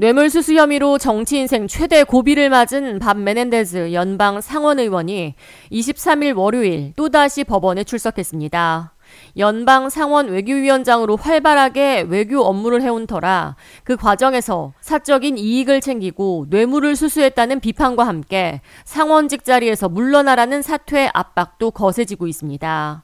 뇌물수수 혐의로 정치 인생 최대 고비를 맞은 밥 메넨데즈 연방 상원 의원이 23일 월요일 또다시 법원에 출석했습니다. 연방 상원 외교위원장으로 활발하게 외교 업무를 해온 터라 그 과정에서 사적인 이익을 챙기고 뇌물을 수수했다는 비판과 함께 상원직 자리에서 물러나라는 사퇴 압박도 거세지고 있습니다.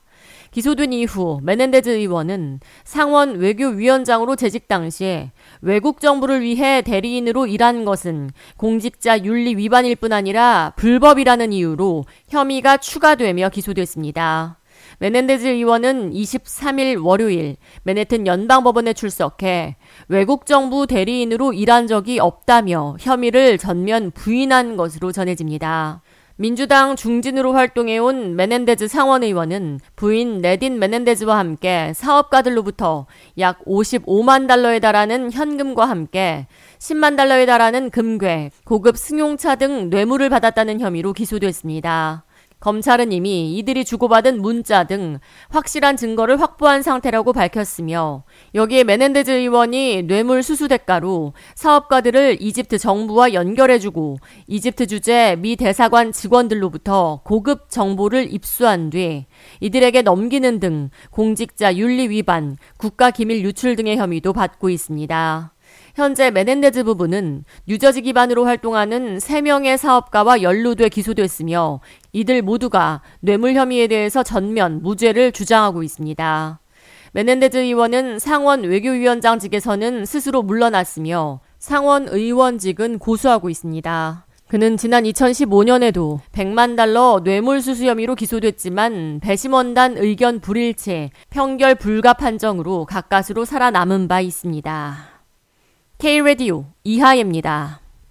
기소된 이후 메넨데즈 의원은 상원 외교위원장으로 재직 당시에 외국 정부를 위해 대리인으로 일한 것은 공직자 윤리 위반일 뿐 아니라 불법이라는 이유로 혐의가 추가되며 기소됐습니다. 메넨데즈 의원은 23일 월요일 맨해튼 연방법원에 출석해 외국 정부 대리인으로 일한 적이 없다며 혐의를 전면 부인한 것으로 전해집니다. 민주당 중진으로 활동해온 메넨데즈 상원의원은 부인 네이딘 메넨데즈와 함께 사업가들로부터 약 55만 달러에 달하는 현금과 함께 10만 달러에 달하는 금괴, 고급 승용차 등 뇌물을 받았다는 혐의로 기소됐습니다. 검찰은 이미 이들이 주고받은 문자 등 확실한 증거를 확보한 상태라고 밝혔으며 여기에 메넨데즈 의원이 뇌물 수수 대가로 사업가들을 이집트 정부와 연결해주고 이집트 주재 미 대사관 직원들로부터 고급 정보를 입수한 뒤 이들에게 넘기는 등 공직자 윤리 위반, 국가 기밀 유출 등의 혐의도 받고 있습니다. 현재 메넨데즈 부부는 뉴저지 기반으로 활동하는 3명의 사업가와 연루돼 기소됐으며 이들 모두가 뇌물 혐의에 대해서 전면 무죄를 주장하고 있습니다. 메넨데즈 의원은 상원 외교위원장직에서는 스스로 물러났으며 상원 의원직은 고수하고 있습니다. 그는 지난 2015년에도 100만 달러 뇌물수수 혐의로 기소됐지만 배심원단 의견 불일치, 평결 불가 판정으로 가까스로 살아남은 바 있습니다. K-Radio 이하예입니다.